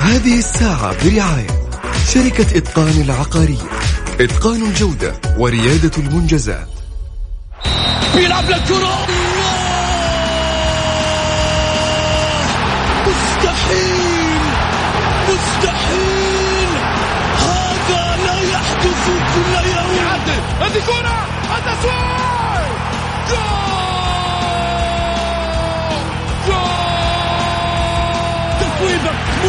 هذه الساعة برعاية شركة إتقان العقارية. إتقان الجودة وريادة المنجزات. بيلعب للكرة.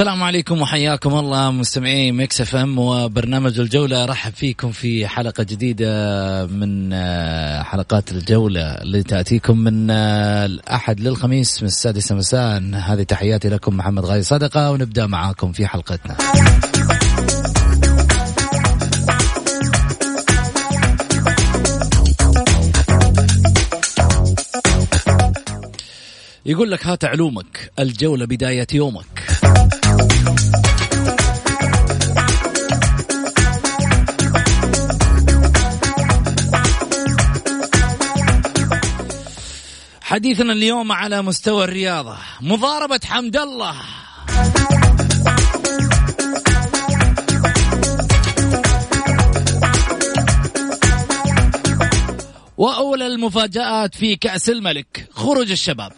السلام عليكم وحياكم الله مستمعي ميكس اف ام وبرنامج الجولة رحب فيكم في حلقة جديدة من آه، حلقات الجولة اللي تاتيكم من آه، الأحد للخميس من السادسه مساء هذه تحياتي لكم محمد غازي صدقه ونبدأ معاكم في حلقتنا. يقول لك هات علومك الجولة بداية يومك. حديثنا اليوم على مستوى الرياضة. مضاربة حمد الله. وأولى المفاجآت في كأس الملك. خروج الشباب.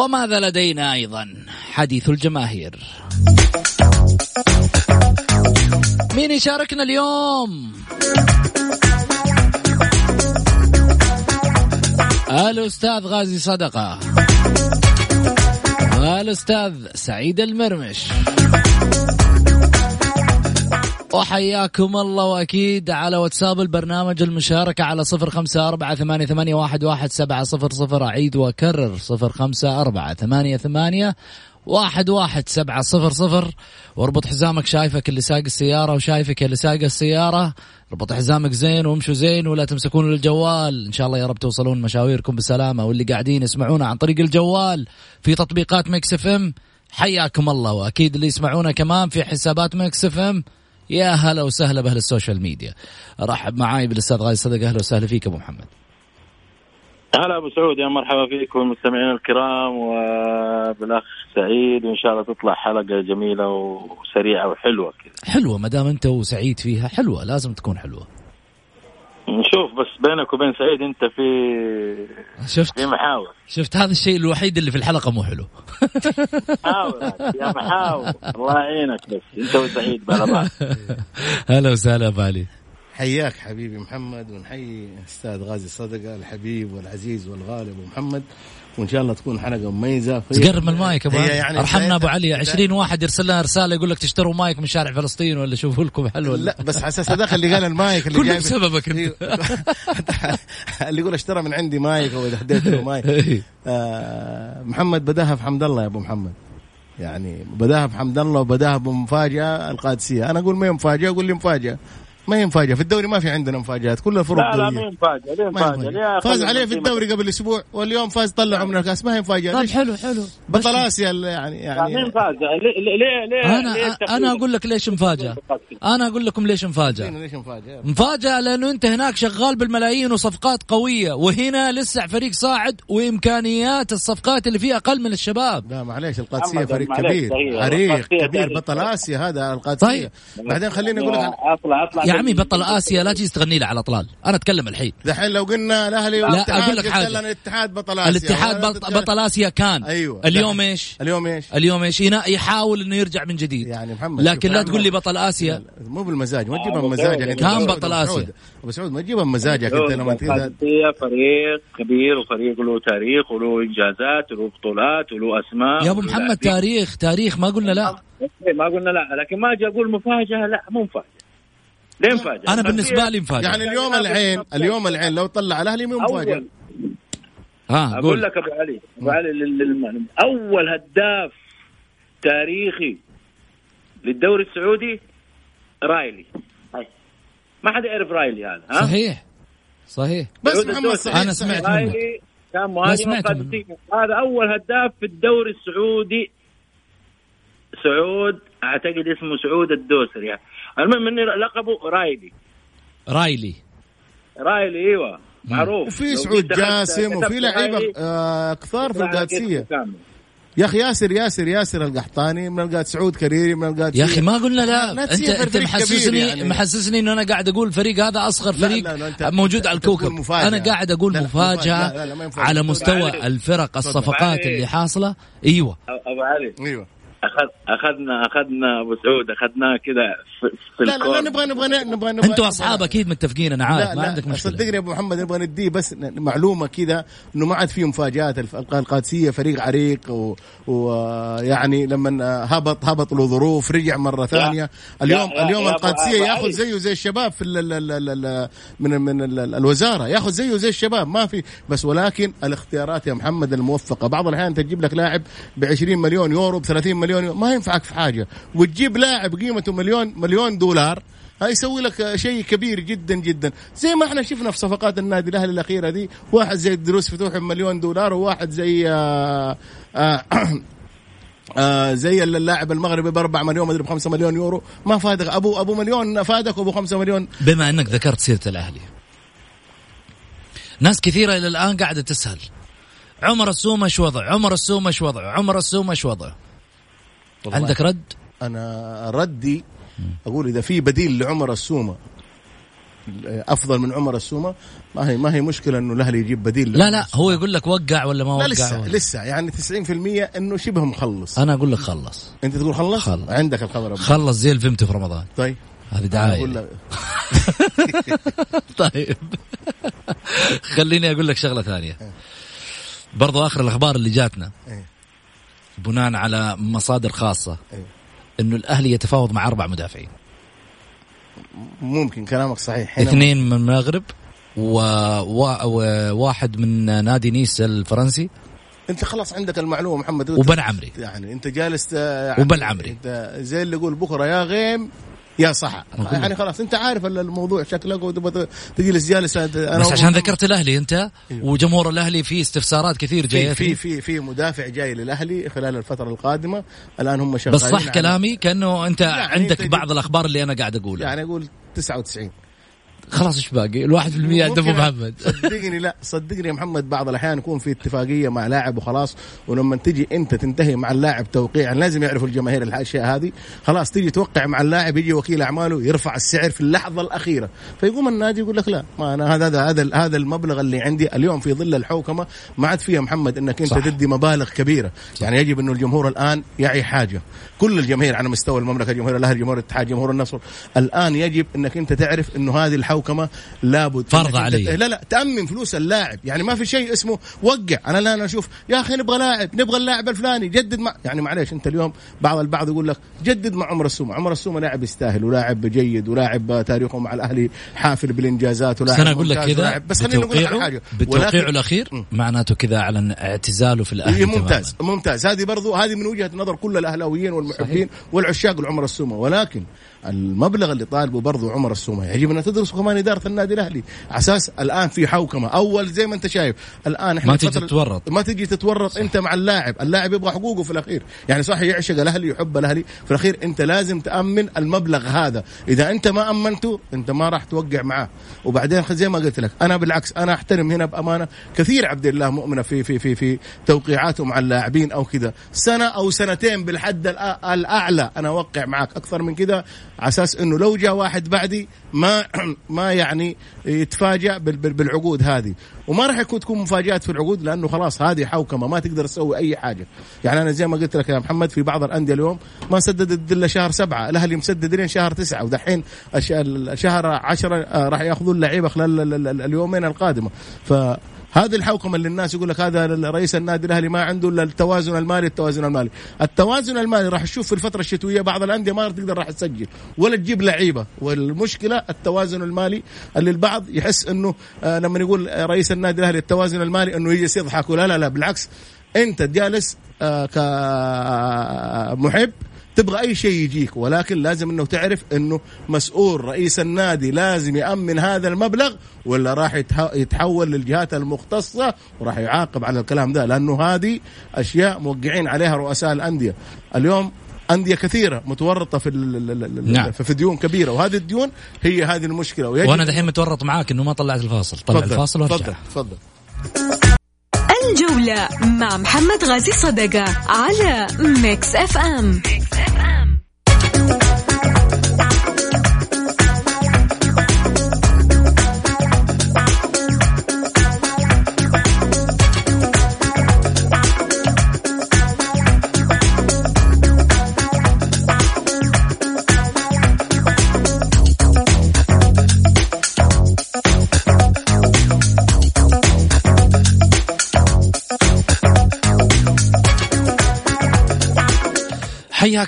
وماذا لدينا أيضا؟ حديث الجماهير. مين يشاركنا اليوم؟ الأستاذ غازي صدقة. الأستاذ سعيد المرمش. وحياكم الله وأكيد على واتساب البرنامج المشاركة على صفر خمسة أربعة ثمانية, ثمانية واحد, واحد سبعة صفر صفر أعيد وأكرر صفر خمسة أربعة ثمانية, ثمانية واحد واحد سبعة صفر صفر. واربط حزامك شايفك اللي ساق السيارة وشايفك اللي ساق السيارة. اربط حزامك زين وامشوا زين ولا تمسكون الجوال إن شاء الله يا رب توصلون مشاويركم بسلامة. واللي قاعدين يسمعونا عن طريق الجوال في تطبيقات ميكس إف إم حياكم الله. وأكيد اللي يسمعونا كمان في حسابات ميكس إف إم يا هلا وسهلا بأهل السوشيال ميديا. ارحب معاي بالأستاذ غازي صدقة. أهلا وسهلا فيك أبو محمد. هلا أبو سعود يا مرحبا فيكم المستمعين الكرام وبالأخ سعيد وإن شاء الله تطلع حلقة جميلة وسريعة وحلوة كذا. حلوة ما دام أنت وسعيد فيها حلوة لازم تكون حلوة. نشوف بس بينك وبين سعيد انت في شفت؟ في محاور. شفت؟ هذا الشيء الوحيد اللي في الحلقة مو حلو. محاور يا محاور. الله يعينك بس. انت وسعيد على بعض. هلا وسهلا بالي حياك حبيبي محمد ونحيي أستاذ غازي صدقة الحبيب والعزيز والغالي ابو محمد. وإن شاء الله تكون حلقة مميزة تقرب من المايك أبو. يعني أرحمنا أبو علي. بداية- 20 واحد يرسل لنا رسالة يقول لك تشتروا مايك من شارع فلسطين ولا شوفوا لكم حل ولا لا بس على أساس هذاك اللي قال المايك اللي كله بسببك أنت. أيوه. اللي يقول اشترى من عندي مايك أو إذا هديت له مايك. إيه. آه محمد بداها في حمد الله يا أبو محمد. يعني بداها في حمد الله وبداها بمفاجاه القادسية. أنا أقول ما هي مفاجأة؟ أقول لي مفاجأة. ما هي مفاجأة. في الدوري ما في عندنا مفاجآت. كلها فرق لا لا. مين مفاجأة. ليه ما هي مفاجأة. مفاجأة. ليه فاز عليه في. الدوري قبل أسبوع واليوم فاز طلعوا من الكاس ما هي مفاجأة. طيب؟ حلو حلو. بطل اسيا يعني لا، يعني مين فاز ليه ليه ليه أنا ليه؟ أنا أقول لك ليش مفاجأة. أنا أقول لكم ليش مفاجأة. ليش مفاجأة؟ مفاجأة لأنه أنت هناك شغال بالملايين وصفقات قوية وهنا لسه فريق صاعد وإمكانيات الصفقات اللي فيه أقل من الشباب. لا معليش القادسية فريق كبير. القادسية كبير. بطل آسيا هذا القادسية. طيب. بعدين خليني أقول لك اطلع أطلع يا عمي بطل آسيا لا تجي تغني له على طلال أنا أتكلم الحين دحين لو قلنا الأهلي والاتحاد أقول لك. لنا الاتحاد بطل آسيا الاتحاد ولا بط- تتكلم- بطل آسيا كان أيوه اليوم. إيش؟ اليوم إيش؟ اليوم إيش؟ يحاول إنه يرجع من جديد يعني محمد لكن لا تقول لي بطل آسيا لا، مو بالمزاج ما تجيبها بمزاجك سعود. أنت كان بطل. آسيا. أبو سعود ما تجيبها بمزاجك أنت لما فريق كبير وفريق له تاريخ وله إنجازات وله بطولات وله أسماء يا أبو محمد. تاريخ تاريخ ما قلنا لا ما قلنا لا لكن ما أجي أقول مفاجأة لا مو مفاجأة ليه مفاجأة؟ أنا بالنسبة لي مفاجأة. يعني اليوم العين اليوم العين لو طلع الأهلي مو مفاجأة؟ اول ها أقول قول. لك أبو علي أبو علي لل- لل- أول هداف تاريخي للدوري السعودي رايلي. هاي. ما حد يعرف رايلي هذا ها؟ صحيح. صحيح. بس محمد. صحيح صحيح. سمعت. رايلي كان مهاجم هذا أول هداف في الدوري السعودي. سعود أعتقد اسمه سعود الدوسري. المهم اني لقبه رايلي رايلي رايلي أيوه معروف وفي سعود جاسم وفي لعيبه آه، كثار في القادسيه. يا أخي ياسر ياسر ياسر القحطاني من القاد سعود كريري من القادسيه يا أخي ما قلنا لا, لا انت انت محسسني يعني. محسسني انه أنا قاعد أقول الفريق هذا اصغر لا، فريق لا، لا، أنت- موجود على الكوكب مفاجأة. أنا قاعد أقول لا، لا، مفاجاه مفاجأة. لا، لا، ينفع. على مستوى. الفرق الصفقات. اللي حاصله أيوه ابو علي أيوه اخذ اخذنا أخذنا أبو سعود أخذناه كذا في, في لا لا, لا. نبغى نبغى نبغى نبغى أنتوا أصحاب أكيد متفقين أنا عارف لا ما لا عندك مشكلة. صدقني يا أبو محمد نبغى نديه بس ن- معلومة كذا إنه ما عاد في مفاجآت. القادسية فريق عريق ويعني لما هبط هبط له ظروف رجع مرة ثانية. اليوم يا- اليوم يا القادسية ياخذ. زيه زي الشباب في ال ال ال ال ال من من ال ال الوزارة. ياخذ زيه زي الشباب ما في. بس ولكن الاختيارات يا محمد الموفقة. بعض الأحيان تجيب لك لاعب ب 20 مليون يورو ب 30 مليون يورو ما ينفعك في حاجة. وتجيب لاعب قيمته مليون مليون دولار هيسوي لك شيء كبير جدا جدا. زي ما إحنا شفنا في صفقات النادي الأهلي الأخيرة دي واحد زي الدروس فتوح بمليون دولار وواحد زي آه آه آه زي اللاعب المغربي ب 4 مليون مدري ب 5 مليون يورو. ما فادك. ابو أبو مليون فادك وابو 5 مليون. بما إنك ذكرت سيرة الأهلي. ناس كثيرة إلى الآن قاعدة تسأل. عمر السومة إيش وضع عمر السومة إيش وضع عمر السومة إيش وضع عندك رد؟ أنا ردي أقول إذا في بديل لعمر السومة أفضل من عمر السومة ما هي ما هي مشكلة إنه الأهلي يجيب بديل لا لا. هو يقول لك وقع ولا ما لا وقع؟ لسه ولا. لسه يعني 90% إنه شبه مخلص. أنا أقول لك خلص. أنت تقول خلص, خلص. عندك الخبر. خلص زي الفيمتو في رمضان. طيب. هذه دعاية. لك طيب. خليني أقول لك شغلة ثانية. برضو آخر الأخبار اللي جاتنا. إيه. بناء على مصادر خاصة. إيه. إنه الأهلي يتفاوض مع أربع مدافعين. ممكن كلامك صحيح. هنا اثنين من المغرب وواحد و... من نادي نيس الفرنسي. أنت خلاص عندك المعلومة محمد. وبن عمري. يعني أنت جالس يعني وبن عمري. زي اللي يقول بكرة يا غيم. يا صح. يعني. خلاص انت عارف الموضوع شكلك وتبغى تجلس جالس أنا بس عشان ذكرت الأهلي أنت وجمهور الأهلي في استفسارات كثير جاية في في في مدافع جاي للأهلي خلال الفترة القادمة. الآن هم شغالين بس صح كلامي كأنه أنت يعني عندك أنت بعض الأخبار اللي أنا قاعد أقولها. يعني أقول 99 خلاص إيش باقي؟ الواحد في المية عند أبو محمد. صدقني لا صدقني يا محمد بعض الأحيان يكون في اتفاقية مع لاعب وخلاص ولما تجي أنت تنتهي مع اللاعب توقيعا لازم يعرفوا الجماهير الأشياء هذه خلاص تيجي توقع مع اللاعب يجي وكيل أعماله يرفع السعر في اللحظة الأخيرة. فيقوم النادي يقول لك لا ما أنا هذا هذا هذا, هذا المبلغ اللي عندي اليوم في ظل الحوكمة ما عاد فيها محمد إنك أنت صح. تدي مبالغ كبيرة. يعني يجب انه الجمهور الآن يعي حاجة. كل الجماهير على مستوى المملكة جمهور الأهلي جمهور الاتحاد جمهور النصر الآن يجب إنك أنت تعرف إنه هذه الحوكمة لابد فرض علي. لا لا تأمن فلوس اللاعب يعني ما في شيء اسمه وقع أنا لا أنا أشوف يا أخي نبغى لاعب نبغى اللاعب الفلاني جدد مع يعني معليش أنت اليوم بعض البعض يقول لك جدد مع عمر السومة عمر السومة لاعب يستاهل ولاعب جيد ولاعب تاريخه مع الأهلي حافل بالإنجازات بس ولاعب أنا أقول لك كذا بس خليني أقول لك حاجة بتوقيعه الأخير. معناته كذا اعلن اعتزاله في الأهلي إيه ممتاز تماماً. ممتاز هذه برضو هذه من وجهة نظر كل الأهلاويين والمحبين صحيح. والعشاق لعمر السومة ولكن المبلغ اللي طالبه برضو عمر السومه يجب أن تدرسه كمان اداره النادي الأهلي. على أساس الآن في حوكمة. أول زي ما أنت شايف الآن إحنا ما فترة- تتورط. ما تيجي تتورط أنت مع اللاعب. اللاعب يبغى حقوقه في الأخير. يعني صح يعشق الأهلي يحب الأهلي. في الأخير أنت لازم تأمن المبلغ هذا. إذا أنت ما أمنته أنت ما راح توقع معاه. وبعدين زي ما قلت لك أنا بالعكس أنا أحترم هنا بأمانة كثير عبد الله مؤمنة في في في في توقيعاته مع اللاعبين أو كذا. سنة أو سنتين بالحد الأعلى أنا أوقع معك. أكثر من كذا على أساس إنه لو جاء واحد بعدي ما ما يعني يتفاجأ بال- بال- بالعقود هذه. وما راح يكون تكون مفاجآت في العقود لأنه خلاص هذه حوكمة ما تقدر تسوي أي حاجة. يعني أنا زي ما قلت لك يا محمد في بعض الأندية اليوم ما سددت إلا شهر سبعة الأهلي مسدد لين شهر تسعة ودحين شهر عشرة آه، راح يأخذون اللعيبه خلال ال- ال- ال- اليومين القادمة. ف هذه الحوكمة اللي الناس يقول لك هذا رئيس النادي الأهلي ما عنده إلا التوازن المالي التوازن المالي. التوازن المالي راح تشوف في الفترة الشتوية بعض الأندية ما تقدر راح تسجل ولا تجيب لعيبة. والمشكلة التوازن المالي اللي البعض يحس إنه آه لما يقول رئيس النادي الأهلي التوازن المالي إنه يجلس يضحك. لا لا لا بالعكس أنت جالس آه كمحب تبغى أي شيء يجيك ولكن لازم إنه تعرف إنه مسؤول رئيس النادي لازم يأمن هذا المبلغ ولا راح يتح- يتحول للجهات المختصة وراح يعاقب على الكلام ده لأنه هذه أشياء موقعين عليها رؤساء الأندية. اليوم أندية كثيرة متورطة في ال- ال- ال- نعم. في ديون كبيرة وهذه الديون هي هذه المشكلة. ويجب وأنا دحين متورط معاك إنه ما طلعت الفاصل. طلع تفضل، الفاصل وأرجع. تفضل تفضل. الجولة مع محمد غازي صدقة على ميكس اف ام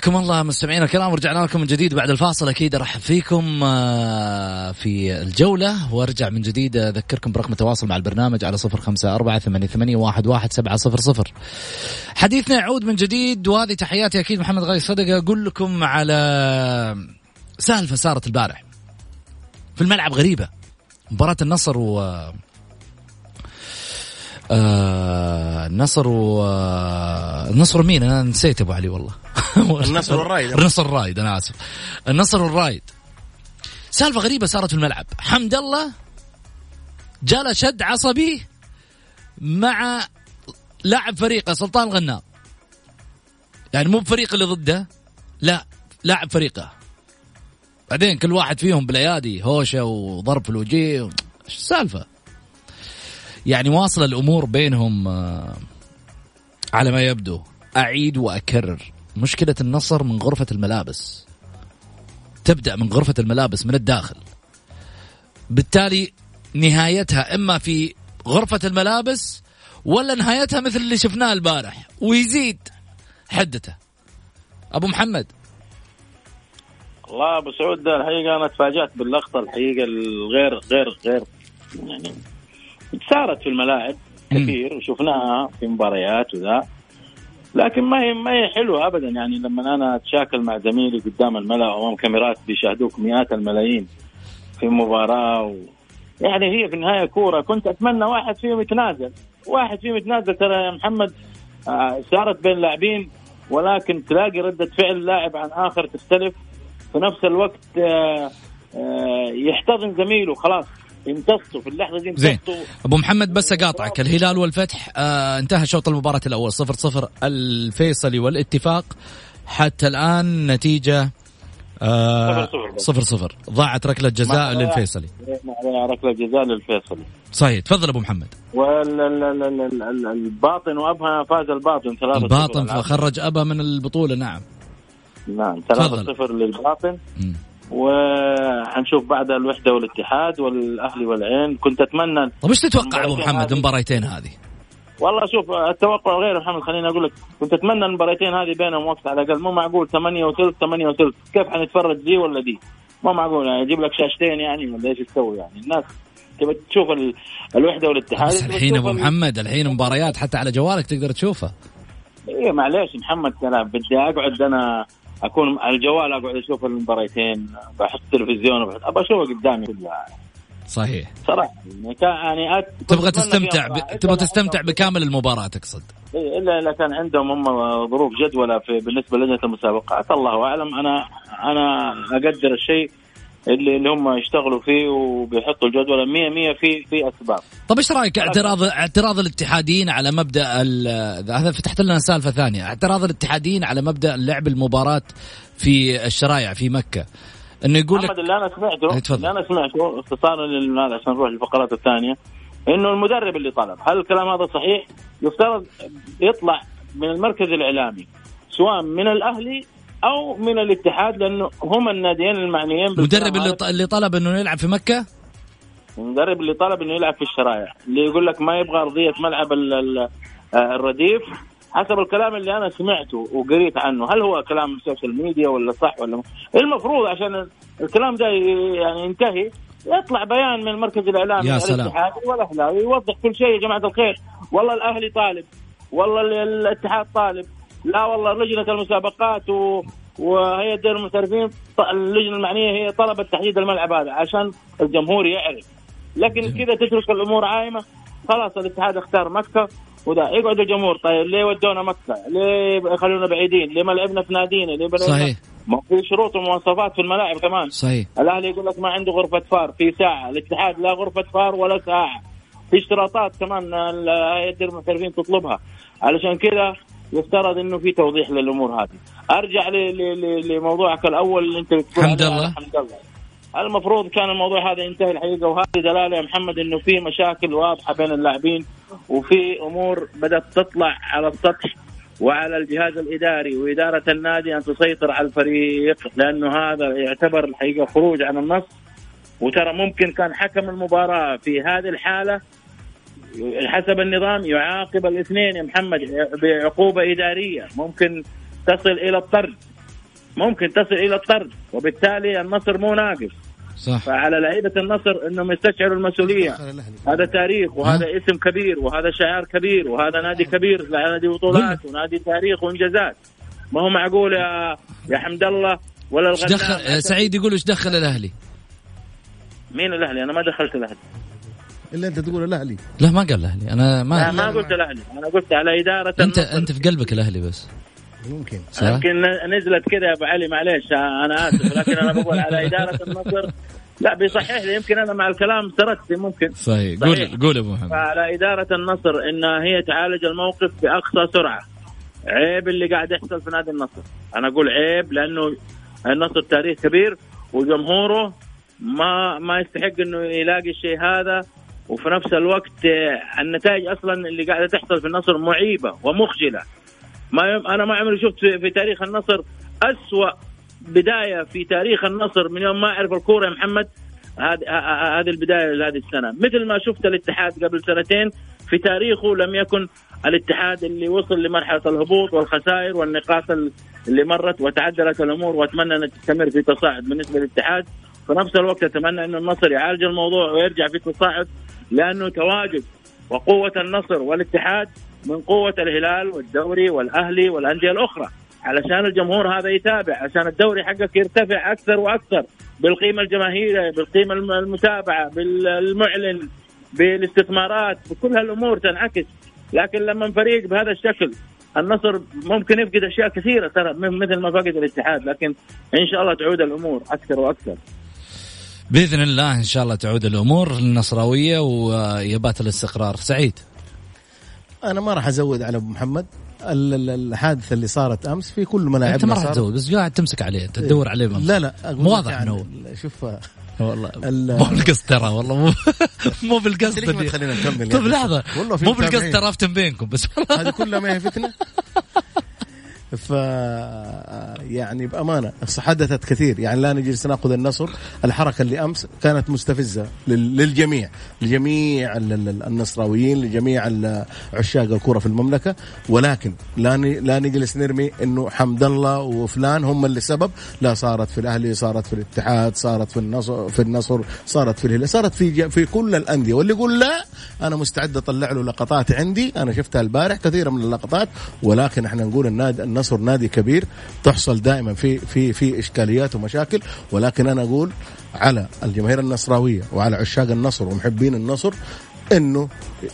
حياكم الله مستمعينا الكرام ورجعنا لكم من جديد بعد الفاصل. أكيد أرحب فيكم آه، في الجولة. وأرجع من جديد أذكركم برقم التواصل مع البرنامج على صفر خمسة أربعة ثمانية, ثمانية واحد, واحد سبعة صفر صفر. حديثنا يعود من جديد وهذه تحياتي أكيد محمد غاي صدقة. أقول لكم على سالفة صارت البارح في الملعب غريبة. مباراة النصر و آه النصر و آه، النصر مين؟ أنا نسيت أبو علي والله. النصر والرايد. النصر والرايد أنا آسف. النصر والرايد سالفة غريبة صارت في الملعب. حمد الله جاله شد عصبي مع لاعب فريقه سلطان الغنام. يعني مو بفريق اللي ضده لا لاعب فريقه. بعدين كل واحد فيهم بالأيادي هوشة وضرب في الوجيه إيش السالفة؟ يعني واصله الأمور بينهم آه، على ما يبدو. أعيد وأكرر. مشكلة النصر من غرفة الملابس. تبدأ من غرفة الملابس من الداخل. بالتالي نهايتها إما في غرفة الملابس ولا نهايتها مثل اللي شفناه البارح. ويزيد حدته. أبو محمد. والله أبو سعود الحقيقة أنا تفاجأت باللقطة الحقيقة الغير غير غير يعني صارت في الملاعب كثير وشفناها في مباريات وذا. لكن ما هي ما هي حلوة ابدا. يعني لما أنا أتشاكل مع زميلي قدام الملا امام كاميرات بيشاهدوك مئات الملايين في مباراة و... يعني هي في النهاية كورة. كنت أتمنى واحد فيهم يتنازل. واحد فيهم يتنازل. ترى يا محمد آه، صارت بين لاعبين ولكن تلاقي ردة فعل لاعب عن آخر تختلف. في نفس الوقت آه، آه، يحتضن زميله. خلاص. يمتصوا في اللحظة دي زين. يمتصوا أبو محمد بس أقاطعك. الهلال والفتح آه انتهى شوط المباراة الأول صفر صفر الفيصلي والاتفاق. حتى الآن نتيجة آه صفر صفر. صفر صفر. ضاعت ركلة جزاء للفيصلي. ركلة جزاء للفيصلي. صحيح. تفضل أبو محمد. والباطن وأبها فاز الباطن 3 الباطن خرج ابا من البطولة نعم. نعم. 3 0 للباطن. مم. وحنشوف بعدها الوحدة والاتحاد والأهلي والعين. كنت أتمنى طيب إيش تتوقع أبو محمد المباريتين هذه؟ والله شوف التوقع غير محمد خليني أقول لك كنت أتمنى المباراتين هذه بينهم وقت على الأقل مو معقول 8 وثلث 8 وثلث. كيف حنتفرج دي ولا دي؟ مو معقول يعني يجيب لك شاشتين يعني ولا إيش يسوي يعني؟ الناس تبي تشوف ال... الوحدة والاتحاد. بس الحين أبو محمد الحين مباريات حتى على جوالك تقدر تشوفها. إيه معليش محمد أنا بدي أقعد أنا أكون على الجوال أقعد أشوف المباراتين بحط تلفزيون وبحط ابى اشوفها قدامي كلها. صحيح. صراحة يعني كان يعني أت... تبغى تستمتع ب... تبغى تستمتع بكامل المباراة تقصد؟ إلا إذا كان عندهم هم ظروف جدولة في بالنسبة لجنه المسابقات الله أعلم. أنا أنا أقدر الشيء اللي اللي هم يشتغلوا فيه وبيحطوا الجدول. 100 100 في في أسباب. طيب إيش رأيك؟ اعتراض اعتراض الاتحاديين على مبدأ هذا فتحت لنا سالفة ثانية. اعتراض الاتحاديين على مبدأ لعب المباراة في الشرايع في مكة. إنه يقول لك اللي أنا سمعته إيه،. اللي أنا سمعته اختصارا لهذا عشان نروح للفقرات الثانية إنه المدرب اللي طلب هل الكلام هذا صحيح؟ يفترض يطلع من المركز الإعلامي سواء من الأهلي أو من الاتحاد لأنه هم الناديين المعنيين المدرب اللي اللي طلب إنه يلعب في مكة؟ المدرب اللي طلب إنه يلعب في الشرايع اللي يقول لك ما يبغى أرضية ملعب آه، الرديف حسب الكلام اللي أنا سمعته وقريت عنه. هل هو كلام السوشيال ميديا ولا صح ولا م- المفروض عشان الكلام ده يعني ينتهي يطلع بيان من المركز الاعلامي يا سلام. الاتحاد والاهلاوي يوضح كل شيء يا جماعة الخير. والله الأهلي طالب والله ال- الاتحاد طالب لا والله لجنة المسابقات و وهيئه دوري المحترفين اللجنة المعنية هي طلبت تحديد الملعب هذا عشان الجمهور يعرف. لكن كذا تترك الأمور عايمة خلاص الاتحاد اختار مكة وده يقعد الجمهور. طيب ليه ودونا مكة؟ ليه خلونا بعيدين؟ ليه ما لعبنا في نادينا؟ ليه ما صحيح. ما في شروط ومواصفات في الملاعب كمان. صحيح. الأهلي يقول لك ما عنده غرفة فار في ساعة. الاتحاد لا غرفة فار ولا ساعة. في اشتراطات كمان هيئه المحترفين تطلبها. علشان كذا يفترض إنه في توضيح للأمور هذه. أرجع ل- ل- ل- لموضوعك الأول اللي أنت بتقول حمد الله. حمد الله المفروض كان الموضوع هذا ينتهي الحقيقة وهذه دلالة يا محمد إنه في مشاكل واضحة بين اللاعبين وفي أمور بدأت تطلع على السطح وعلى الجهاز الإداري وإدارة النادي أن تسيطر على الفريق لأنه هذا يعتبر الحقيقة خروج عن النص. وترى ممكن كان حكم المباراة في هذه الحالة حسب النظام يعاقب الاثنين يا محمد بعقوبة إدارية. ممكن تصل إلى الطرد. ممكن تصل إلى الطرد وبالتالي النصر مو ناقص. صح. فعلى لعيبة النصر إنهم يستشعروا المسؤولية. هذا تاريخ وهذا اسم كبير وهذا شعار كبير وهذا نادي كبير نادي بطولات ونادي تاريخ وانجازات. ما هو معقول يا يا حمد الله ولا الغنام دخل؟ سعيد يقول إيش دخل الأهلي؟ مين الأهلي؟ أنا ما دخلت الأهلي. إلا أنت تقول الأهلي. لا ما قال الأهلي. أنا لا ما ما قلت الأهلي. أنا قلت على إدارة انت النصر. انت في قلبك الأهلي بس. ممكن. صح؟ يمكن نزلت كذا يا أبو علي معليش أنا آسف لكن أنا بقول على إدارة النصر لا بيصحح لي يمكن أنا مع الكلام سردت ممكن. صحيح. صحيح. قول قول أبو محمد. فعلى إدارة النصر انها هي تعالج الموقف بأقصى سرعة. عيب اللي قاعد يحصل في نادي النصر. أنا أقول عيب لأنه النصر تاريخ كبير وجمهوره ما ما يستحق إنه يلاقي الشيء هذا. وفي نفس الوقت آه، النتائج أصلا اللي قاعدة تحصل في النصر معيبة ومخجلة. ما يم... أنا ما عمري شفت في, تاريخ النصر أسوأ بداية في تاريخ النصر من يوم ما أعرف الكورة يا محمد. هذه هذه البداية لهذه السنة. مثل ما شفت الاتحاد قبل سنتين في تاريخه لم يكن الاتحاد اللي وصل لمرحلة الهبوط والخسائر والنقاط ال- اللي مرت وتعدلت الأمور وأتمنى أن تستمر في تصاعد بالنسبة للاتحاد. في نفس الوقت أتمنى أن النصر يعالج الموضوع ويرجع في تصاعد لأنه تواجد وقوة النصر والاتحاد من قوة الهلال والدوري والأهلي والأندية الأخرى. علشان الجمهور هذا يتابع عشان الدوري حقك يرتفع أكثر وأكثر بالقيمة الجماهيرية بالقيمة الم- المتابعة بالمعلن بالاستثمارات بكل هالأمور تنعكس. لكن لما فريق بهذا الشكل النصر ممكن يفقد أشياء كثيرة ترى مثل ما فقد الاتحاد لكن إن شاء الله تعود الأمور أكثر وأكثر. بإذن الله إن شاء الله تعود الأمور النصراوية ويبات الاستقرار. سعيد. أنا ما راح أزود على أبو محمد. ال- ال- الحادثة اللي صارت أمس في كل ملاعبنا أنت ما راح. تزود بس قاعد تمسك عليه أنت تدور عليه من لا لا مو واضح يعني إنه شوف والله ال- مو بالقصد ترى والله مو مو بالقصد ليش ما تخلينا نكمل طيب؟ لحظة. والله مو بالقصد. ترافتم بينكم بس هذه كلها ما هي فتنة. ف يعني بأمانة حدثت كثير. يعني لا نجلس نأخذ النصر الحركة اللي أمس كانت مستفزة لل- للجميع لجميع ال- ال- النصراويين لجميع عشاق الكره في المملكة. ولكن لا لا نجلس نرمي إنه حمد الله وفلان هم اللي سبب. لا صارت في الأهلي صارت في الاتحاد صارت في النصر في النصر صارت في الهلال صارت في في كل الأندية. واللي يقول لا أنا مستعد أطلع له لقطات عندي. أنا شفتها البارح كثيره من اللقطات. ولكن إحنا نقول النادي النصر نادي كبير تحصل دائما في في في إشكاليات ومشاكل. ولكن أنا أقول على الجماهير النصراوية وعلى عشاق النصر ومحبين النصر إنه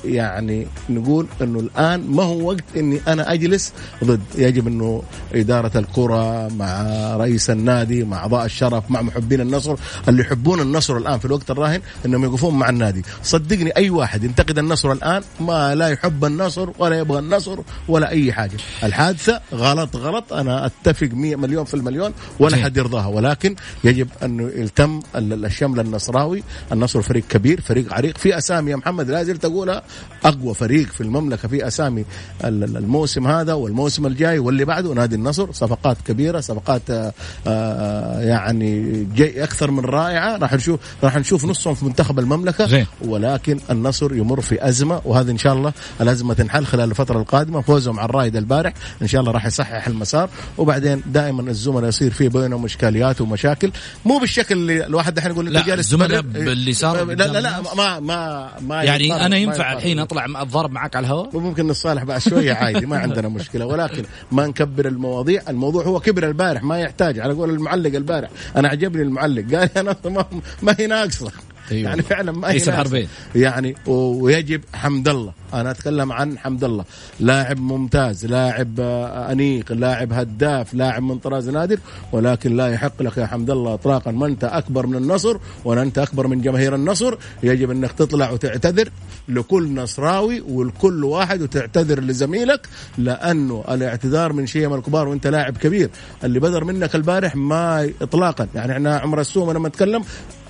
يعني نقول إنه الآن ما هو وقت إني أنا أجلس ضد. يجب إنه إدارة الكره مع رئيس النادي مع أعضاء الشرف مع محبين النصر اللي يحبون النصر الآن في الوقت الراهن إنهم يقفون مع النادي. صدقني أي واحد ينتقد النصر الآن ما لا يحب النصر ولا يبغى النصر ولا أي حاجة. الحادثة غلط غلط. أنا أتفق 100 مليون في المليون ولا. حد يرضاها. ولكن يجب انه يلتم ال- الشمل النصراوي. النصر فريق كبير فريق عريق. في أسامي يا محمد لا زلت اقولها أقوى فريق في المملكة في أسامي ال- ال- الموسم هذا والموسم الجاي واللي بعده نادي النصر صفقات كبيرة صفقات آه، آه، يعني جي أكثر من رائعة راح نشوف راح نشوف نصهم في منتخب المملكة. ولكن النصر يمر في أزمة وهذه إن شاء الله الأزمة تنحل خلال الفترة القادمة فوزهم على الرائد البارح إن شاء الله راح يصحح المسار وبعدين دائما الزملاء يصير في بينهم إشكاليات ومشاكل مو بالشكل اللي الواحد دحين يقول لا، انت جالس الزملاء. باللي صار لا لا لا. ما ما ما يعني يضطر- أنا ينفع. الحين أطلع اتضارب معك على الهواء وممكن نتصالح بعد شوية عادي ما عندنا مشكلة ولكن ما نكبر المواضيع الموضوع هو كبر البارح ما يحتاج على قول المعلق البارح أنا عجبني المعلق قال أنا ما, ما هي ناقصة أيوة. يعني فعلا ما هي ناقصة. حربين. يعني ويجب حمد الله أنا أتكلم عن حمد الله. لاعب ممتاز لاعب آه، أنيق لاعب هداف لاعب من طراز نادر ولكن لا يحق لك يا حمد الله اطلاقا. ما أنت أكبر من النصر ولا أنت أكبر من جماهير النصر. يجب أنك تطلع وتعتذر لكل نصراوي ولكل واحد وتعتذر لزميلك لأنه الاعتذار من شيم الكبار وأنت لاعب كبير. اللي بدر منك البارح ما اطلاقا. يعني إحنا عمر السومة لما نتكلم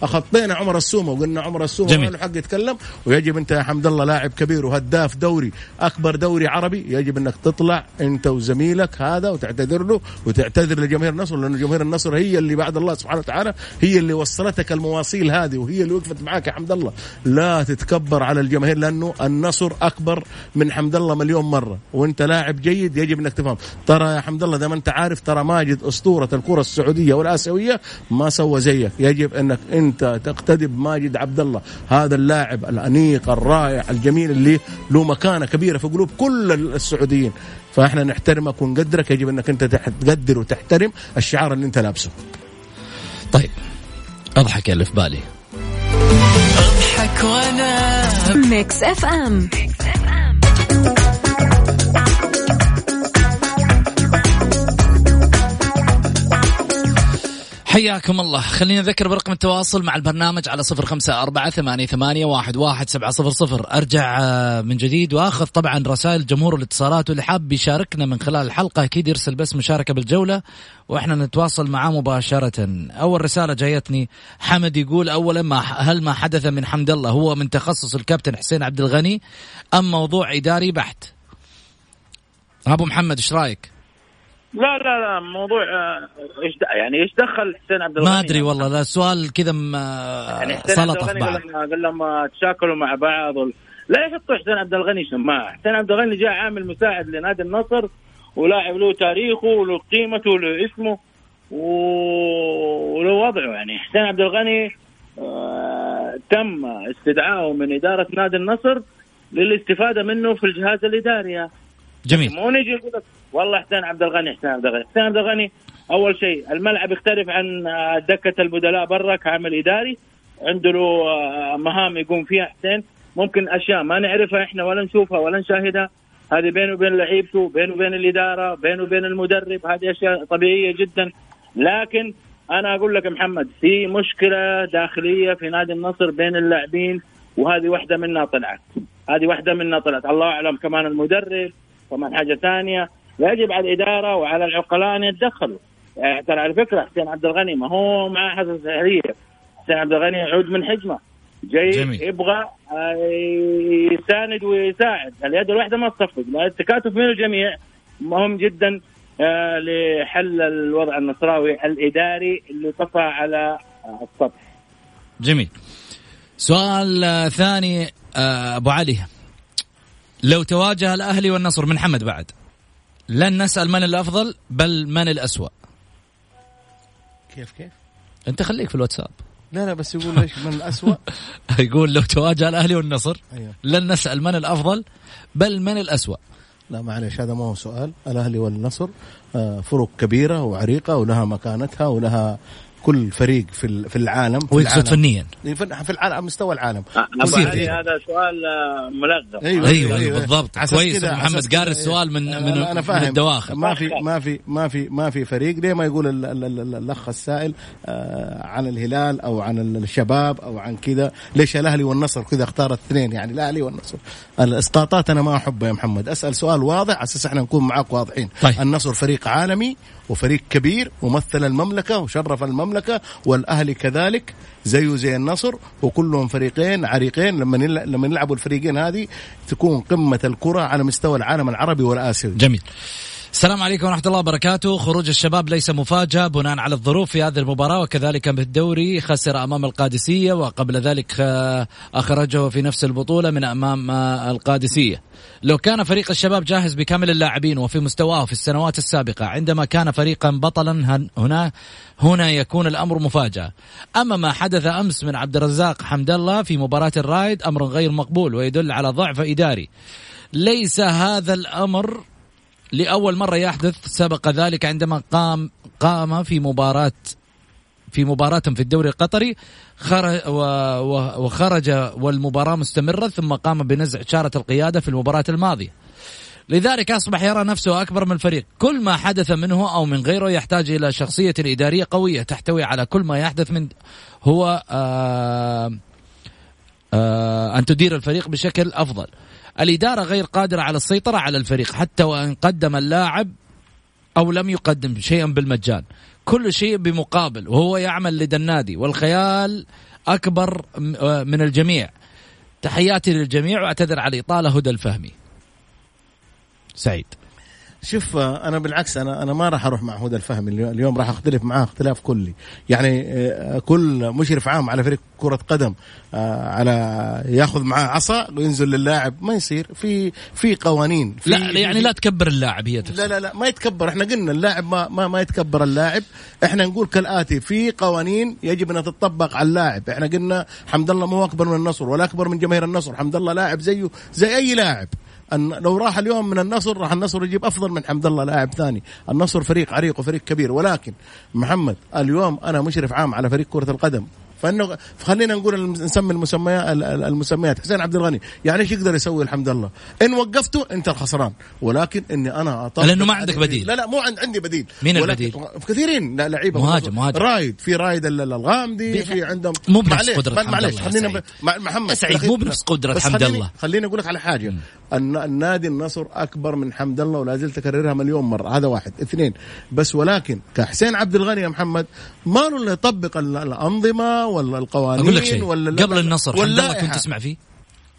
أخطينا عمر السومة وقلنا عمر السومة. ما له حق يتكلم. ويجب أنت يا حمد الله لاعب كبير وهداف. دوري أكبر دوري عربي يجب أنك تطلع أنت وزميلك هذا وتعتذر له وتعتذر لجماهير النصر لأنه جماهير النصر هي اللي بعد الله سبحانه وتعالى هي اللي وصلتك المواصيل هذه وهي اللي وقفت معاك يا حمد الله. لا تتكبر على الجماهير لأنه النصر أكبر من حمد الله مليون مرة وأنت لاعب جيد يجب أنك تفهم. ترى يا حمد الله ما أنت عارف ترى ماجد أسطورة الكرة السعودية والآسيوية ما سوى زيك. يجب أنك أنت تقتدي بماجد عبد الله هذا اللاعب الأنيق الرائع الجميل اللي له مكانة كبيرة في قلوب كل السعوديين. فإحنا نحترمك ونقدرك. يجب أنك أنت تقدر وتحترم الشعار اللي أنت لابسه. طيب أضحك اللي في بالي. أضحك وأنا ميكس اف ام حياكم الله. خلينا نذكر برقم التواصل مع البرنامج على صفر خمسة أربعة ثمانية, ثمانية واحد, واحد سبعة صفر صفر. أرجع آه، من جديد وأخذ طبعا رسائل جمهور الاتصالات واللي حاب يشاركنا من خلال الحلقة أكيد يرسل بس مشاركة بالجولة وإحنا نتواصل معاه مباشرة. أول رسالة جايتني حمد يقول أولا ما هل ما حدث من حمد الله؟ هو من تخصص الكابتن حسين عبد الغني أم موضوع إداري بحت؟ أبو محمد إيش رأيك؟ لا لا لا موضوع آه، إيش يعني إيش دخل حسين عبد الغني؟ ما أدري والله لا سؤال كذا آه، يعني سلطة في بعض لما قال لما تشاكلوا مع بعض وال... لا يحطوا حسين عبد الغني شماعة، حسين عبد الغني جاء عامل مساعد لنادي النصر ولاعب له تاريخه وله قيمته وله اسمه وله وضعه. يعني حسين عبد الغني آه تم استدعائه من إدارة نادي النصر للاستفادة منه في الجهاز الإداري. جميل. مو نجي يقول لك والله حسين عبد الغني حسين عبد الغني. حسين عبد الغني أول شيء الملعب يختلف عن آه، دكة البدلاء برا كعمل إداري. عنده له آه، مهام يقوم فيها حسين. ممكن أشياء ما نعرفها إحنا ولا نشوفها ولا نشاهدها. هذه بينه وبين لعيبته بينه وبين الإدارة بينه وبين المدرب. هذه أشياء طبيعية جدا. لكن أنا أقول لك محمد في مشكلة داخلية في نادي النصر بين اللاعبين وهذه واحدة منها طلعت. هذه واحدة منها طلعت. الله أعلم كمان المدرب كمان حاجة ثانية. يجب على الإدارة وعلى العقلاء أن يتدخلوا. يعني ترى على فكرة حسين عبد الغني ما هو معاه حساسيه حسين عبد الغني يعود من حجمه جاي جميل. يبغى آه، يساند ويساعد. اليد الواحدة ما تصفق. التكاتف من الجميع مهم جدا آه، لحل الوضع النصراوي الإداري اللي طفى على آه، السطح. جميل. سؤال ثاني أبو علي. لو تواجه الأهلي والنصر من حمد بعد؟ لن نسأل من الأفضل بل من الأسوأ. كيف كيف؟ أنت خليك في الواتساب. لا لا بس يقول إيش؟ من الاسوء يقول لو تواجه الأهلي والنصر أيوه. لن نسأل من الأفضل بل من الأسوأ. لا معلش هذا ما هو سؤال. الأهلي والنصر آه، فرق كبيرة وعريقة ولها مكانتها ولها كل فريق في ال- في العالم في ويقصد العالم. فنيا. في في العالم على مستوى العالم. يصير كذا. هذا سؤال آه، ملغم. أيوة، أيوه أيوه بالضبط. عساس كويس كده- أبو محمد قاري السؤال من أنا- من, أنا من فاهم. الدواخل ما في ما في ما في ما في فريق ليه ما يقول ال- ال- ال- الأخ السائل آه، عن الهلال أو عن الشباب أو عن كذا. ليش الأهلي والنصر كذا اختار الاثنين يعني الأهلي والنصر. الإسقاطات أنا ما أحبها يا محمد. أسأل سؤال واضح على أساس إحنا نكون معاك واضحين. طيب. النصر فريق عالمي وفريق كبير ومثل المملكة وشرف المملكة والأهلي كذلك زيه زي النصر وكلهم فريقين عريقين لما لما نلعبوا الفريقين هذه تكون قمة الكرة على مستوى العالم العربي والآسيوي. جميل. السلام عليكم ورحمة الله وبركاته. خروج الشباب ليس مفاجأة بناء على الظروف في هذه المباراة. وكذلك بالدوري خسر أمام القادسية وقبل ذلك آه، أخرجه في نفس البطولة من أمام آه، القادسية. لو كان فريق الشباب جاهز بكامل اللاعبين وفي مستواه في السنوات السابقة عندما كان فريقا بطلا هن- هنا هنا يكون الأمر مفاجأة. أما ما حدث أمس من عبد الرزاق حمد الله في مباراة الرايد أمر غير مقبول ويدل على ضعف إداري. ليس هذا الأمر لأول مرة يحدث سبق ذلك عندما قام قام في مباراة في مباراة في الدوري القطري خرج وخرج والمباراة مستمرة ثم قام بنزع شارة القيادة في المباراة الماضية. لذلك أصبح يرى نفسه أكبر من الفريق. كل ما حدث منه أو من غيره يحتاج إلى شخصية إدارية قوية تحتوي على كل ما يحدث من هو آه آه أن تدير الفريق بشكل أفضل. الإدارة غير قادرة على السيطرة على الفريق حتى وإن قدم اللاعب أو لم يقدم شيئا بالمجان. كل شيء بمقابل وهو يعمل لدى النادي والخيال أكبر آه، من الجميع. تحياتي للجميع وأعتذر على الإطالة هدى الفهمي. سعيد. شوف أنا بالعكس أنا أنا ما راح أروح مع هدى الفهمي اليو- اليوم راح أختلف معاه اختلاف كلي. يعني آه، كل مشرف عام على فريق كرة قدم آه، على ياخذ معاه عصا وينزل للاعب ما يصير. في في قوانين في لا يعني لا تكبر اللاعب هي تقصد. لا لا لا ما يتكبر. إحنا قلنا اللاعب ما ما, ما يتكبر اللاعب. إحنا نقول كالآتي في قوانين يجب انها تطبق على اللاعب. إحنا قلنا حمد الله مو أكبر من النصر ولا أكبر من جماهير النصر. حمد الله لاعب زيه زي أي لاعب. أن لو راح اليوم من النصر راح النصر يجيب أفضل من حمد الله لاعب ثاني. النصر فريق عريق وفريق كبير ولكن محمد اليوم أنا مشرف عام على فريق كرة القدم. فإنه خلينا نقول نسمي المسميات المسميات. حسين عبد الغني يعني إيش يقدر يسوي الحمد لله إن وقفته أنت الخسران. ولكن إني أنا أطبق لأنه ما عندك بديل. لا لا مو عند عندي بديل. مين البديل؟ كثيرين لا لعيبة مهاجم- مهاجم. رايد في رايد ال- ال- الغامدي في عندهم مو بنفس حمد معليش خلينا محمد سعيد، مو بنفس قدرة بس حمد خليني- الله. خليني أقول لك على حاجة. النادي النصر أكبر من حمد الله ولا زلت أكررها مليون مرة. هذا واحد. اثنين بس ولكن كحسين عبد الغني يا محمد ما له إلا يطبق ال- الأنظمة ولا القوانين أقول لك شيء. ولا قبل النصر حمد الله. كنت تسمع فيه؟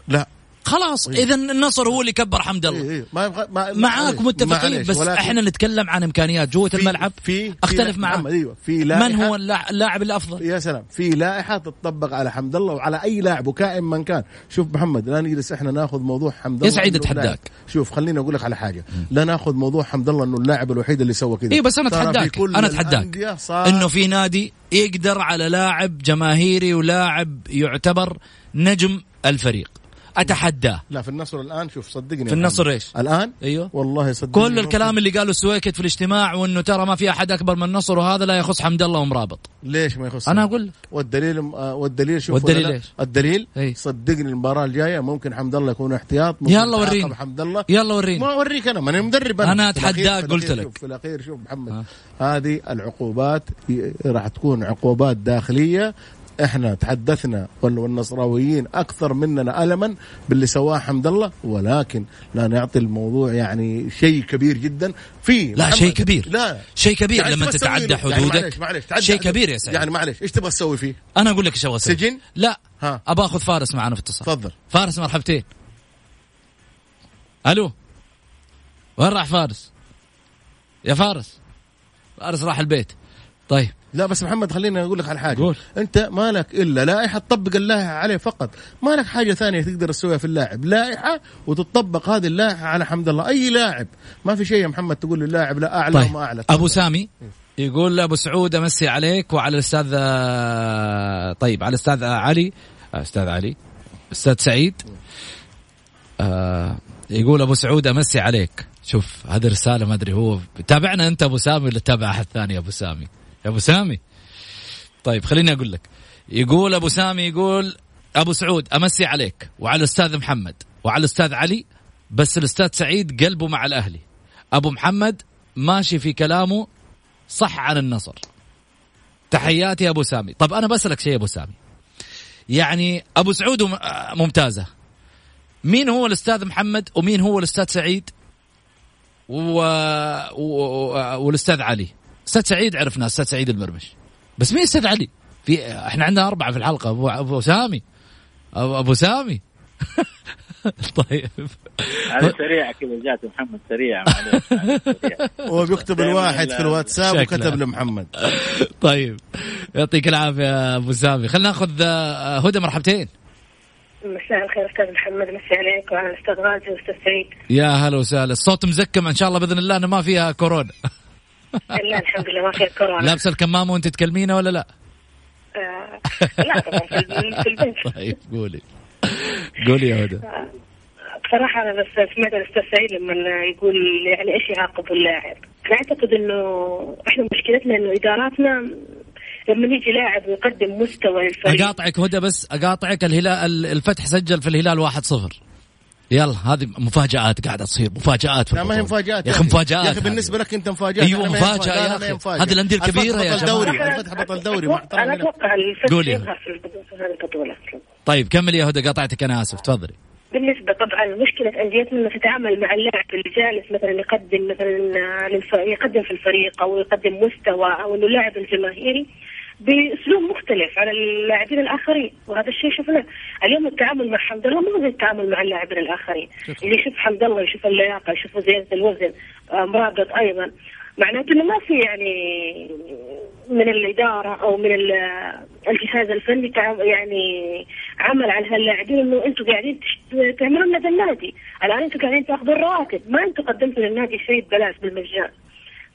لا. خلاص إذا النصر هو اللي كبر حمد الله. إيه. إيه. ما يبغى- ما معاك معليش، متفقين بس إحنا نتكلم عن إمكانيات. جوة الملعب في أختلف محمد، أيوه في من لائحة هو اللاع- اللاعب الأفضل؟ يا سلام في لائحة تطبق على حمد الله وعلى أي لاعب وكائن من كان. شوف محمد لا نجلس إحنا ناخذ موضوع حمد الله يا سعيد. لاعب. شوف خليني أقول لك على حاجة. لا ناخذ موضوع حمد الله إنه اللاعب الوحيد اللي سوى كذا اي بس أنا أتحداك أنا أتحداك. إنه في نادي يقدر على لاعب جماهيري ولاعب يعتبر نجم الفريق. اتحداه لا في النصر الآن شوف صدقني في النصر. إيش؟ الآن أيوه والله صدقني كل الكلام اللي قاله السويكت في الاجتماع وإنه ترى ما في أحد أكبر من النصر وهذا لا يخص حمد الله ومرابط ليش ما يخص أنا أقول لك والدليل آه، والدليل شوف والدليل؟ إيش؟ الدليل إي. صدقني المباراة الجاية ممكن حمد الله يكون احتياط ممكن يلا وريني. حمد الله يلا وريني ما أوريك أنا ماني مدرب أنا أنا في قلت لك. في الأخير شوف محمد هذه العقوبات راح تكون عقوبات داخلية إحنا تحدثنا وال- والنصراويين أكثر مننا ألما باللي سواه حمد الله ولكن لا نعطي الموضوع يعني شيء كبير جدا. في لا شيء كبير. لا. شيء كبير يعني لما تتعدى يعني حدودك. معلش معلش تعدى شيء. كبير يا سعيد يعني معلش إيش تبغى تسوي فيه؟ أنا أقول لك إيش أبغى. سجن؟ لا. ها. ابى أخذ فارس معنا في اتصال. تفضل. فارس مرحبتين. ألو. وين راح فارس؟ يا فارس. فارس راح البيت. طيب. لا بس محمد خليني أقول لك على حاجة. قول. أنت ما لك إلا لائحة تطبق اللائحه عليه فقط. ما لك حاجة ثانية تقدر تسويها في اللاعب. لائحة وتطبق هذه اللائحة على حمد الله. أي لاعب. ما في شيء يا محمد تقول للاعب لا أعلى طيب. وما أعلى. أبو. سامي. يقول ابو سعود أمسي عليك وعلى الأستاذ طيب على الأستاذ علي. أستاذ علي. أستاذ سعيد. آه يقول أبو سعود أمسي عليك. شوف هذه رسالة ما أدري هو تابعنا أنت أبو سامي ولا تابع أحد ثاني أبو سامي؟ يا أبو سامي. طيب خليني أقول لك. يقول أبو سامي يقول أبو سعود أمسي عليك وعلى الأستاذ محمد وعلى الأستاذ علي بس الأستاذ سعيد قلبه مع الأهلي. أبو محمد ماشي في كلامه صح عن النصر. تحياتي أبو سامي. طب أنا بسألك شيء أبو سامي. يعني أبو سعود ممتازة. مين هو الأستاذ محمد ومين هو الأستاذ سعيد و... و... والأستاذ علي؟ أستاذ سعيد عرفنا أستاذ سعيد المرمش. بس مين أستاذ علي؟ في إحنا عندنا أربعة في الحلقة ابو أبو سامي. ابو, أبو سامي. طيب. هذه سريعه كذا جات محمد سريعه معليش سريعة. هو بيكتب الواحد ال- في الواتساب. وكتب لمحمد. طيب. يعطيك العافية أبو سامي. خلينا ناخذ آه، هدى مرحبتين. مساء الخير أستاذ محمد مسي عليك وعلى الاستاذ غازي والاستاذ سعيد. يا هلا وسهلا. الصوت مزكم إن شاء الله بإذن الله إنه ما فيها كورونا. لا الحمد لله ما فيها كورونا. لابسة الكمامة وانت تكلمينا ولا لا؟ آه لا طبعا في ال- في البيت. طيب قولي. قولي يا هدى. بصراحة أنا بس سمعت الأستاذ سعيد لما يقول يعني إيش يعاقب اللاعب. أنا أعتقد إنه إحنا مشكلتنا إنه إداراتنا لما يجي لاعب ويقدم مستوى للفريق أقاطعك هدى بس أقاطعك الهلال الفتح سجل في الهلال 1-0 يلا هذه مفاجآت قاعدة تصير مفاجآت في لا ما هي. مفاجآت يا أخي مفاجآت يا أخي هذه. بالنسبة لك أنا ما هي مفاجأة يا أخي. هذه الأندية الكبيرة يا بطل جماعة. دوري الفتح بطل دوري أنا. أتوقع الفتح قولي. البطولة- طيب كمل يا هدى قاطعتك أنا آسف تفضلي بالنسبة طبعا مشكلة أنديتنا إنها تتعامل مع اللاعب اللي جالس مثلا يقدم مثلا للف... يقدم في الفريق أو يقدم مستوى أو إنه اللاعب الجماهيري بأسلوب مختلف على اللاعبين الآخرين وهذا الشيء شفناه. اليوم التعامل مع حمد الله مو زي التعامل مع اللاعبين الآخرين. اللي يشوف حمد الله يشوف اللياقة يشوف زيادة الوزن آه، مرابط أيضا. معناته إنه ما في يعني من الإدارة أو من ال- الجهاز الفني يعني عمل على هاللاعبين إنه أنتم قاعدين تعملوا لنا بالنادي، الآن أنتم قاعدين تاخذوا الرواتب، ما أنتم قدمتوا للنادي شيء ببلاش بالمجان.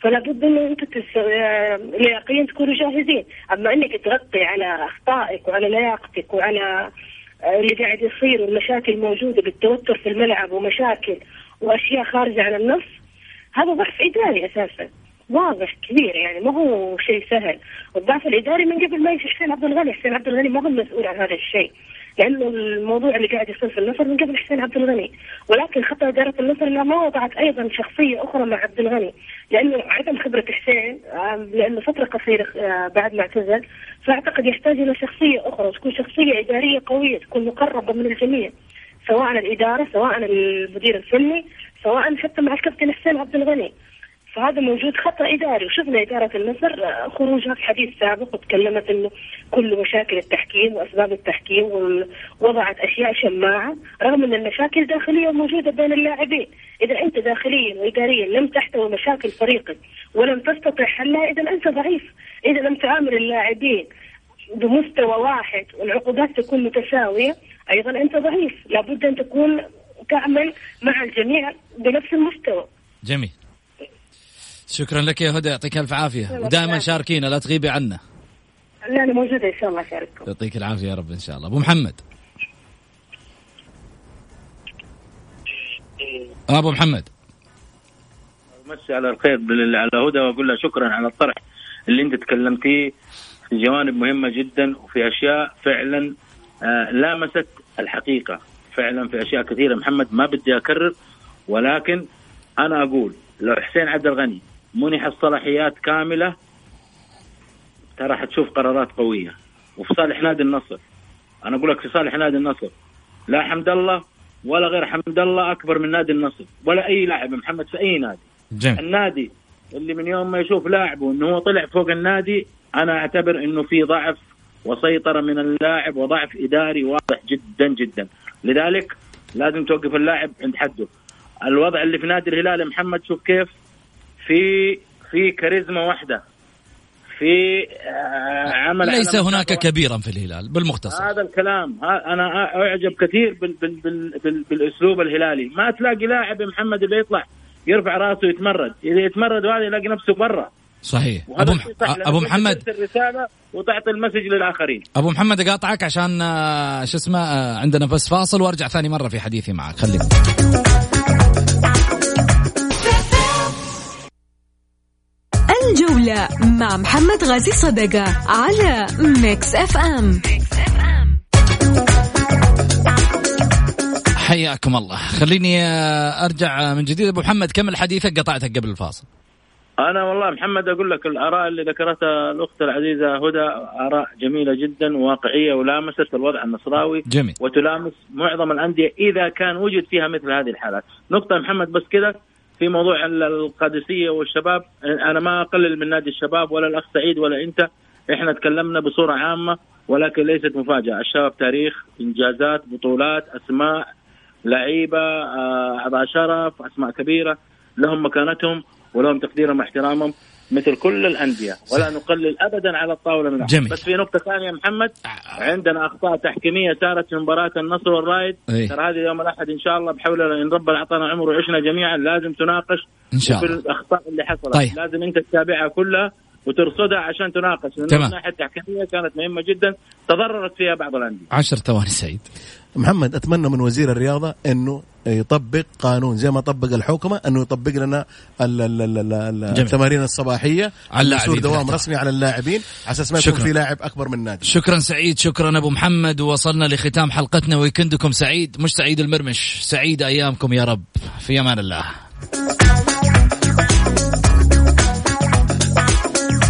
فلا بد إنه أنتم تس... آه، لياقيا تكونوا جاهزين، أما إنك تغطي على أخطائك وعلى لياقتك وعلى آه، اللي قاعد يصير والمشاكل الموجودة بالتوتر في الملعب ومشاكل وأشياء خارجة عن النص هذا ضعف إداري أساسا. واضح كبير يعني ما هو شيء سهل. والضعف الإداري من قبل ما يجي حسين عبد الغني حسين عبد الغني ما هو المسؤول عن هذا الشيء. لأنه الموضوع اللي قاعد يصير في النصر من قبل حسين عبد الغني. ولكن خطأ إدارة النصر إنها ما وضعت أيضا شخصية أخرى مع عبد الغني لأنه عدم خبرة حسين لأنه فترة قصيرة آه، بعد ما اعتزل فأعتقد يحتاج إلى شخصية أخرى وتكون شخصية إدارية قوية تكون مقربة من الجميع سواء الإدارة سواء المدير الفني سواء حتى مع الكابتن حسين عبد الغني. فهذا موجود خطا إداري. وشفنا إدارة النصر آه، خروجها في حديث سابق وتكلمت إنه كل مشاكل التحكيم وأسباب التحكيم ووضعت أشياء شماعة رغم إن المشاكل داخلية موجوده بين اللاعبين، إذا أنت داخليا واداريا لم تحتوي مشاكل فريقك ولم تستطع حلها إذا أنت ضعيف، إذا لم تعامل اللاعبين بمستوى واحد والعقوبات تكون متساوية أيضا أنت ضعيف، لابد أن تكون تعمل مع الجميع بنفس المستوى. جميل. شكرا لك يا هدى يعطيك ألف عافية. ودائما شاركينا لا تغيبي عنا. لا أنا موجودة إن شاء الله أشارككم. يعطيك العافية يا رب إن شاء الله. أبو محمد. أبو محمد. مسي على الخير على هدى وأقول لها شكرا على الطرح اللي أنت تكلمتيه. في جوانب مهمة جدا وفي أشياء فعلا آه، لامست الحقيقة. فعلا في أشياء كثيرة. محمد ما بدي أكرر ولكن أنا أقول لو حسين عبد الغني منح الصلاحيات كاملة. ترى حتشوف قرارات قوية. وفي صالح نادي النصر. أنا أقول لك في صالح نادي النصر. لا حمد الله ولا غير حمد الله أكبر من نادي النصر. ولا أي لاعب محمد في أي نادي. جميل. النادي اللي من يوم ما يشوف لاعبه انه هو طلع فوق النادي أنا أعتبر إنه في ضعف وسيطرة من اللاعب وضعف إداري واضح جدا جدا. لذلك لازم توقف اللاعب عند حده. الوضع اللي في نادي الهلال محمد شوف كيف؟ في في كاريزما واحدة. في آه، عمل ليس هناك. كبيرا في الهلال بالمختصر. هذا الكلام. أنا أعجب كثير بال بال بال بال بالأسلوب الهلالي. ما تلاقي لاعب محمد اللي يطلع يرفع رأسه يتمرد إذا يتمرد وهذا يلاقي نفسه برا. صحيح. أبو مح... أبو محمد ترسل رساله وتعطي ال message للآخرين. أبو محمد أقاطعك عشان آه، شو اسمه آه، عندنا بس فاصل وأرجع ثاني مرة في حديثي معك. خليك. الجولة مع محمد غازي صدقة على ميكس اف ام حياكم الله. خليني آه، أرجع من جديد. أبو محمد كمل حديثك قطعتك قبل الفاصل؟ أنا والله محمد أقول لك الآراء اللي ذكرتها الأخت العزيزة هدى آراء جميلة جدا وواقعيه ولامست الوضع النصراوي جميل. وتلامس معظم الأندية إذا كان وجد فيها مثل هذه الحالات. نقطة محمد بس كذا في موضوع ال- القادسية والشباب أنا ما أقلل من نادي الشباب ولا الأخ سعيد ولا أنت. إحنا تكلمنا بصورة عامة ولكن ليست مفاجأة. الشباب تاريخ إنجازات بطولات أسماء لعيبة آه، اعضاء شرف أسماء كبيرة. لهم مكانتهم ولهم تقديرهم واحترامهم. مثل كل الأندية ولا نقلل ابدا على الطاولة من جميل. بس في نقطة ثانية محمد عندنا أخطاء تحكيمية صارت في مباراة النصر والرايد إيه. ترى هذه يوم الأحد إن شاء الله بحول الله إن ربنا أعطانا عمر وعشنا جميعا لازم تناقش إن شاء الله الأخطاء اللي حصلت طيب. لازم أنت تتابعها كلها وترصدها عشان تناقش. تمام. الناحيه التحكيميه كانت مهمة جدا. تضررت فيها بعض الأندية. عشر ثواني سعيد. محمد أتمنى من وزير الرياضة إنه يطبق قانون زي ما طبق الحكومة إنه يطبق لنا ال- ال- ال- ال- ال- جميل. التمارين الصباحية على اللاعبين يصير دوام. رسمي على اللاعبين على أساس ما يكون شكراً. في لاعب أكبر من نادي. شكرا سعيد شكرا أبو محمد. وصلنا لختام حلقتنا ويكندكم سعيد. مش سعيد المرمش سعيد أيامكم يا رب. في أمان الله.